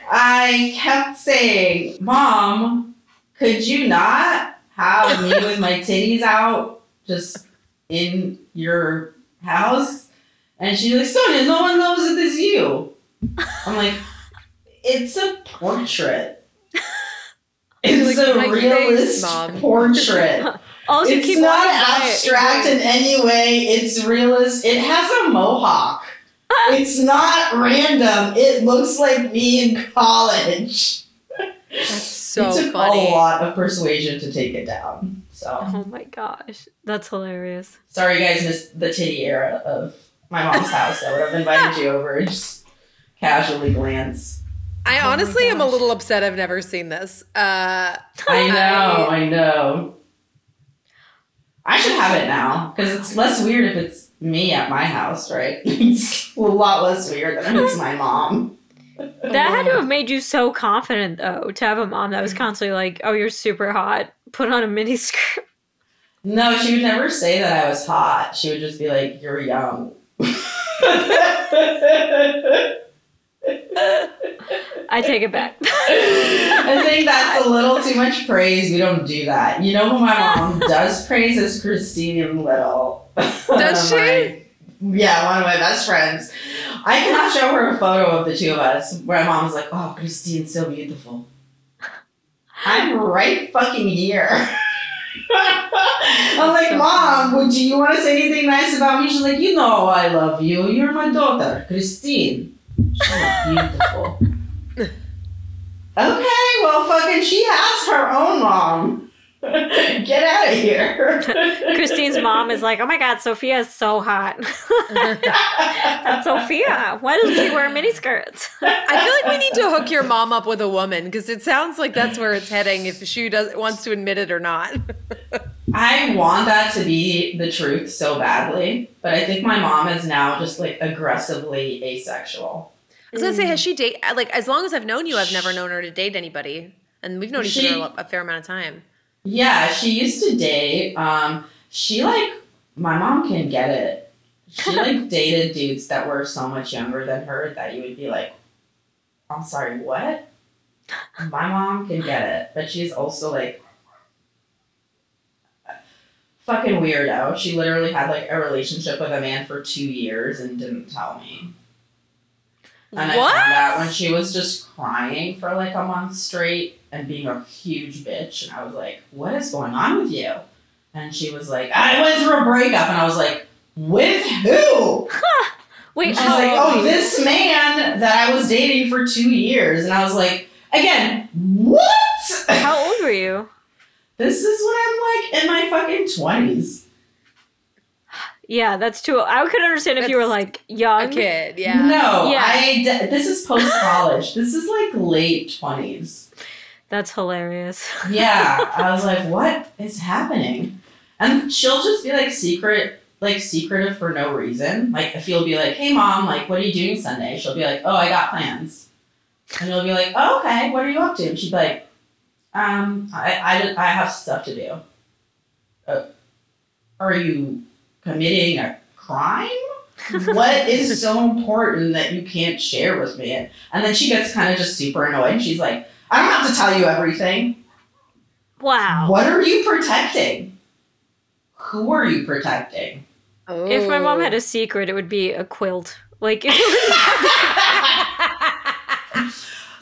I kept saying, Mom, could you not have me with my titties out just in your house? And she's like, Sonia, no one knows it is you. I'm like, it's a portrait. It's like, a "My face, portrait. It's keep not walking by it. abstract in any way. It's realist. It has a mohawk. it's not random. It looks like me in college. That's so it took funny. a lot of persuasion to take it down. So Oh my gosh, that's hilarious. sorry, you guys missed the titty era of my mom's house. I would have invited you over and just casually glance. I Oh honestly am a little upset I've never seen this. Uh, I know, I know. I should have it now because it's less weird if it's me at my house, right? It's a lot less weird than if it's my mom. That had to have made you so confident, though, to have a mom that was constantly like, "Oh, you're super hot. Put on a mini skirt." No, she would never say that I was hot. She would just be like, "You're young." I take it back. I think that's a little too much praise. We don't do that. You know who my mom does praise is Christine Little. Does she? my- yeah, one of my best friends. I cannot show her a photo of the two of us where my mom's like, "Oh, Christine's so beautiful." I'm right fucking here. I'm like, Mom, would you, you want to say anything nice about me? She's like, You know I love you. You're my daughter, Christine. She's beautiful. Okay, well, fucking, she has her own mom. Get out of here. Christine's mom is like, "Oh my god, Sofiya is so hot." That's Sofiya. Why doesn't she wear mini skirts? I feel like we need to hook your mom up with a woman because it sounds like that's where it's heading if she does wants to admit it or not. I want that to be the truth so badly, but I think my mom is now just like aggressively asexual. I was gonna say, has she date like as long as I've known you, I've never known her to date anybody, and we've known each She- other a a fair amount of time. Yeah, she used to date. Um, she like my mom can get it. She like dated dudes that were so much younger than her that you would be like, I'm sorry, what? My mom can get it, but she's also like fucking weirdo. She literally had like a relationship with a man for two years and didn't tell me. And I what? found out when she was just crying for like a month straight and being a huge bitch. And I was like, what is going on with you? And she was like, I went through a breakup. And I was like, with who? Wait, And she's how like, oh, this man that I was dating for two years. And I was like, again, what? How old were you? this is when I'm like in my fucking 20s. Yeah, that's too. I could understand if you were like young. A kid, yeah. No, Yeah. I, d- this is post college. this is like late 20s. That's hilarious. yeah i was like what is happening and she'll just be like secret like secretive for no reason like if you'll be like hey mom like what are you doing sunday she'll be like oh i got plans and you'll be like oh, okay what are you up to and she'd be like um i i, I have stuff to do uh, are you committing a crime what is so important that you can't share with me? And then she gets kind of just super annoyed. She's like, I don't have to tell you everything. Wow. What are you protecting? Who are you protecting? If my mom had Oh. a secret, it would be a quilt. Like, like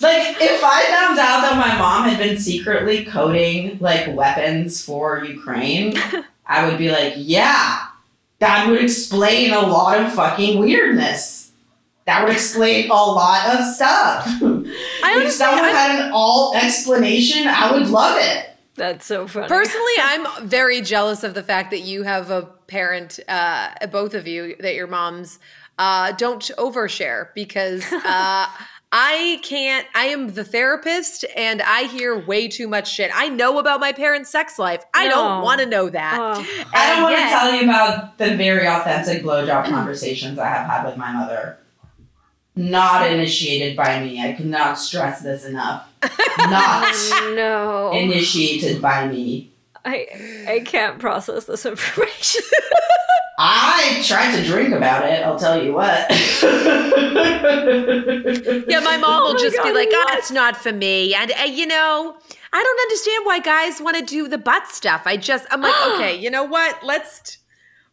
if I found out that my mom had been secretly coding like weapons for Ukraine, I would be like, yeah, that would explain a lot of fucking weirdness. That would explain a lot of stuff. I if someone I- had an alt explanation, I would love it. that's so funny. Personally, I'm very jealous of the fact that you have a parent, uh, both of you, that your moms uh, don't overshare because uh, I can't. I am the therapist and I hear way too much shit. I know about my parents' sex life. I No. don't want to know that. Oh. I don't want to yet- tell you about the very authentic blowjob conversations I have had with my mother. Not initiated by me. I cannot stress this enough. Not no. initiated by me. I I can't process this information. I tried to drink about it, I'll tell you what. Yeah, my mom Oh will just be God, like, "Oh, it's not for me," and uh, you know, I don't understand why guys want to do the butt stuff. I just, I'm like, okay, you know what? Let's t-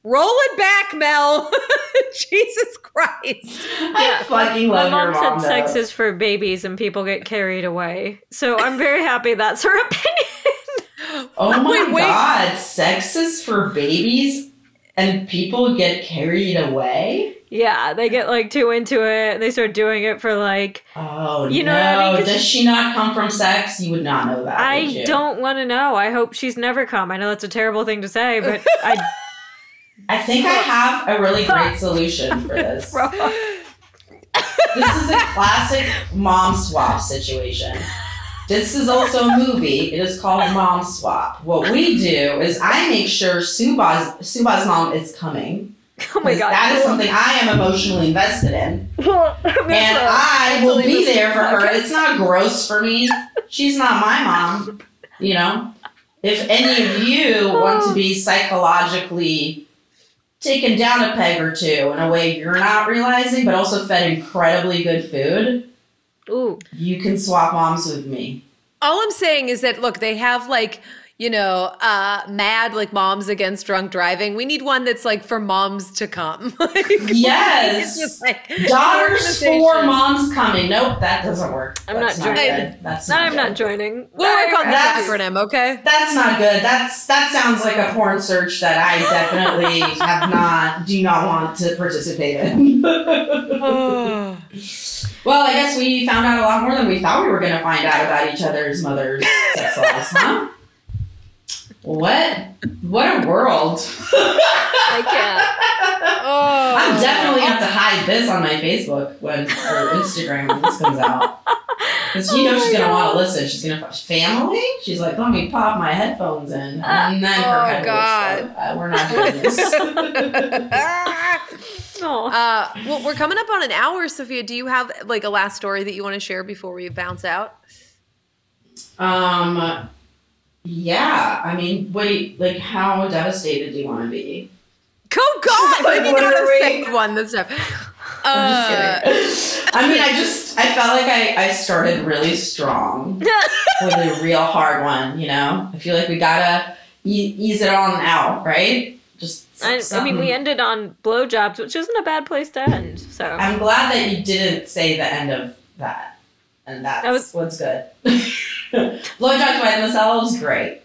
roll it back, Mel. Jesus Christ! I fucking My love mom your mom. said sex though. is for babies and people get carried away. So I'm very happy that's her opinion. Oh my Wait, wait. god, sex is for babies and people get carried away? yeah, they get like too into it they start doing it for like Oh You know no. what I mean? Does she not come from sex? You would not know that. I don't want to know. I hope she's never come. I know that's a terrible thing to say, but I I think I have a really great solution for this. This is a classic mom swap situation. This is also a movie. It is called Mom Swap. What we do is I make sure Subhah's Subhah's mom is coming. oh my god. That is something I am emotionally invested in. And throw- I will be there for her. It's not gross for me. She's not my mom. You know? If any of you want to be psychologically taken down a peg or two in a way you're not realizing, but also fed incredibly good food, Ooh. you can swap moms with me. All I'm saying is that look, they have like. You know, uh, mad like moms against drunk driving. We need one that's like for moms to come. Like, Yes. it's just like Daughters for moms coming. Nope, that doesn't work. I'm That's not joining. That's not I'm not good. joining. We'll work on that acronym, okay? That's not good. That's that sounds like a porn search that I definitely have not do not want to participate in. well, I guess we found out a lot more than we thought we were going to find out about each other's mothers' sex lives, huh? What? What a world! I can't. Oh, I'm definitely have to hide this on my Facebook when or Instagram when this comes out. Because you know Oh she's gonna want to listen. She's gonna family. She's like, let me pop my headphones in, and then her Oh, head will God. explode. Uh, we're not doing this. Oh. Uh, well, we're coming up on an hour, Sofiya. Do you have like a last story that you want to share before we bounce out? um, yeah. I mean, wait. Like, how devastated do you want to be? Oh God! Like, Maybe not a second one this time. I'm Uh, just kidding. I mean, I just I felt like I I started really strong. with a real hard one, you know? I feel like we gotta e- ease it on out, right? Just I, I mean, we ended on blowjobs, which isn't a bad place to end. So I'm glad that you didn't say the end of that. And that's That was- what's good. Blowjobs by themselves, great.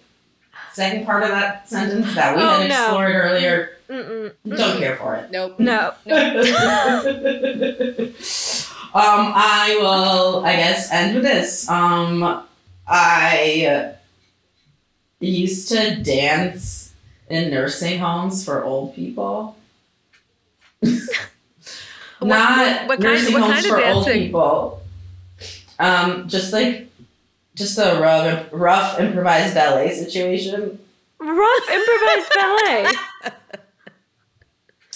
Second part of that sentence that we Oh, had no. explored earlier, Mm-mm. don't care for it. nope. no. um, I will, I guess, end with this. Um, I used to dance in nursing homes for old people. What- Not what- what kind- nursing what homes kind of for old people. Um, just like, just a rough, rough improvised ballet situation. Rough improvised ballet.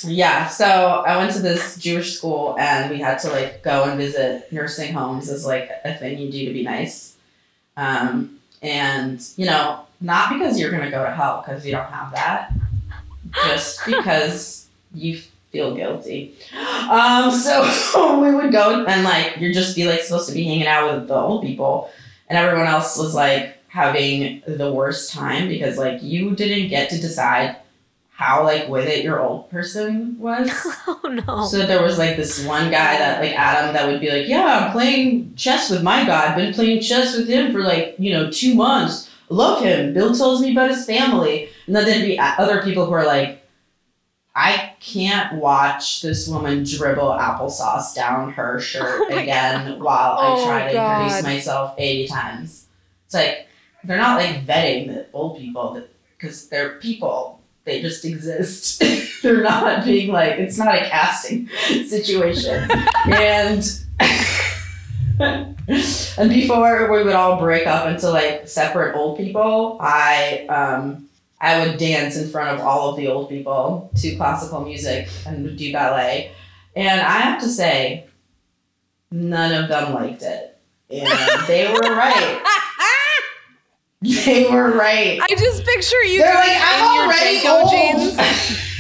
Yeah, so I went to this Jewish school and we had to like go and visit nursing homes as like a thing you do to be nice. Um, and you know, not because you're gonna go to hell because you don't have that, just because you feel guilty. Um, so we would go and like you're just be like supposed to be hanging out with the old people, and everyone else was like having the worst time because like you didn't get to decide how like with it your old person was. oh no. So there was like this one guy that like Adam that would be like, yeah, I'm playing chess with my guy. I've been playing chess with him for like you know two months. Love him. Bill tells me about his family, and then there'd be other people who are like, I can't watch this woman dribble applesauce down her shirt Oh again while Oh I try to God. introduce myself eighty times. It's like they're not like vetting the old people because they're people. They just exist. they're not being like it's not a casting situation. and and before we would all break up into like separate old people, I um I would dance in front of all of the old people to classical music and would do ballet. And I have to say, none of them liked it. And they were right. They were right. I just picture you They're like, I'm already old. jeans.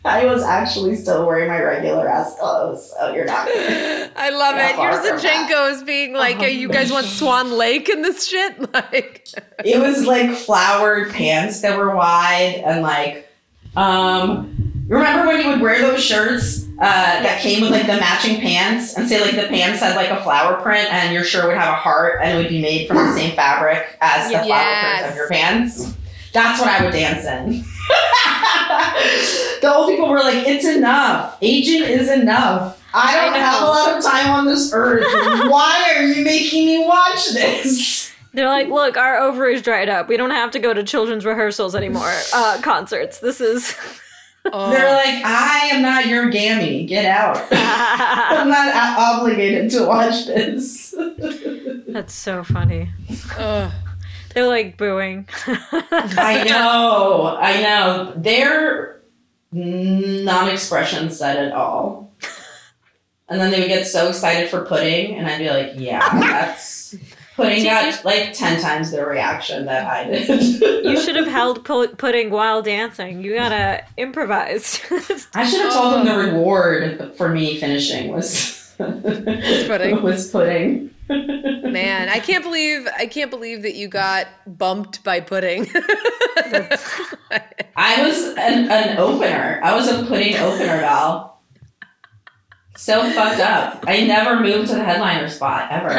I was actually still wearing my regular ass clothes, so you're not. I love it. far Yours and from that. Being like. "Hey, you guys want Swan Lake in this shit? Like, it was like flowered pants that were wide and like um remember when you would wear those shirts uh, that came with like the matching pants and say like the pants had like a flower print and your shirt would have a heart and it would be made from the same fabric as the flower Yes. print of your pants that's what i would dance in the old people were like it's enough aging is enough i don't I have a lot of time on this earth why are you making me watch this They're like, look, our ovaries dried up. We don't have to go to children's rehearsals anymore. Uh, concerts. This is. oh. They're like, I am not your gammy. Get out. I'm not obligated to watch this. That's so funny. Ugh. They're like booing. I know. I know. Their non-expression said it all. And then they would get so excited for pudding, and I'd be like, "Yeah, that's pudding got like ten times the reaction that I did." you should have held pu- pudding while dancing. You gotta improvise. I should have told them the reward for me finishing was pudding. was pudding. Man, I can't believe I can't believe that you got bumped by pudding. I was an, an opener. I was a pudding opener, Val. So fucked up. I never moved to the headliner spot ever.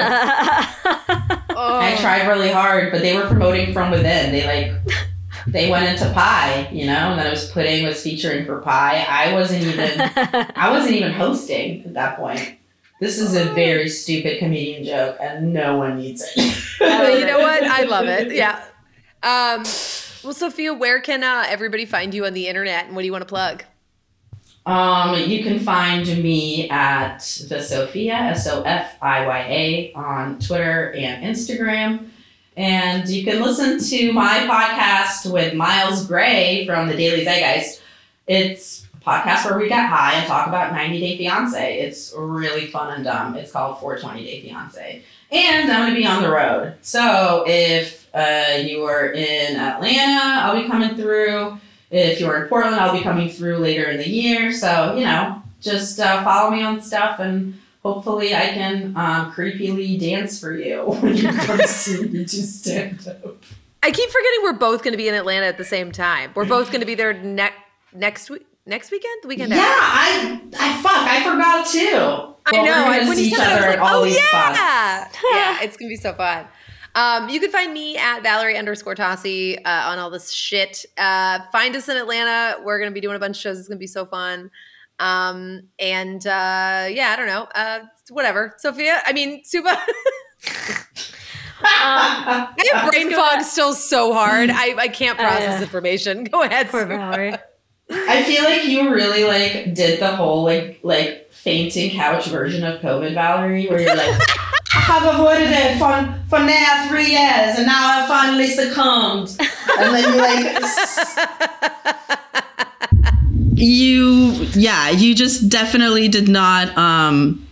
oh. I tried really hard, but they were promoting from within. They like they went into pie, you know, and then it was pudding was featuring for pie. I wasn't even I wasn't even hosting at that point. This is a very stupid comedian joke, and no one needs it. But you know what? I love it. Yeah. Um, well, Sofiya, where can uh, everybody find you on the internet, and what do you want to plug? Um, you can find me at the Sofiya S O F I Y A on Twitter and Instagram, and you can listen to my podcast with Miles Gray from the Daily Zeitgeist. It's podcast where we get high and talk about 90 Day Fiance. It's really fun and dumb. It's called 420 Day Fiance, and I'm going to be on the road. So if uh, you are in Atlanta, I'll be coming through. If you're in Portland, I'll be coming through later in the year. So, you know, just uh, follow me on stuff and hopefully I can um, creepily dance for you when you come see me do stand up. I keep forgetting we're both going to be in Atlanta at the same time. We're both going to be there ne- next week. Next weekend, the weekend Yeah, after. I, I fuck, I forgot too. I Well, know. We're gonna when see you said that, I was like, "Oh these spots. yeah, yeah, it's gonna be so fun." Um, you can find me at Valerie underscore Tosi uh, on all this shit. Uh, find us in Atlanta. We're gonna be doing a bunch of shows. It's gonna be so fun. Um, and uh, yeah, I don't know. Uh, whatever, Sofiya. I mean, Subhah. I have brain fog still so hard. I, I can't Uh, process yeah. information. Go ahead, Poor Subhah. Valerie. I feel like you really like did the whole like like fainting couch version of COVID, Valerie, where you're like, I have avoided it for for now three years, and now I finally succumbed. And then you like you yeah, you just definitely did not um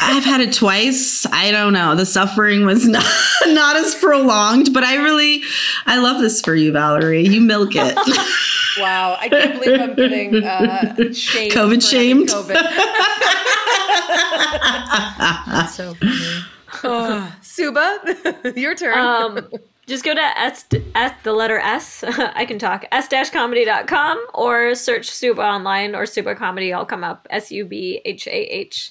I've had it twice. I don't know. The suffering was not not as prolonged, but I really I love this for you, Valerie. You milk it. Wow, I can't believe I'm getting uh, shamed. COVID shamed. COVID. so funny. oh, Subhah, your turn. Um, just go to S, S the letter S. I can talk s-comedy.com or search Subhah online or Subhah Comedy. I'll come up S U B H A H.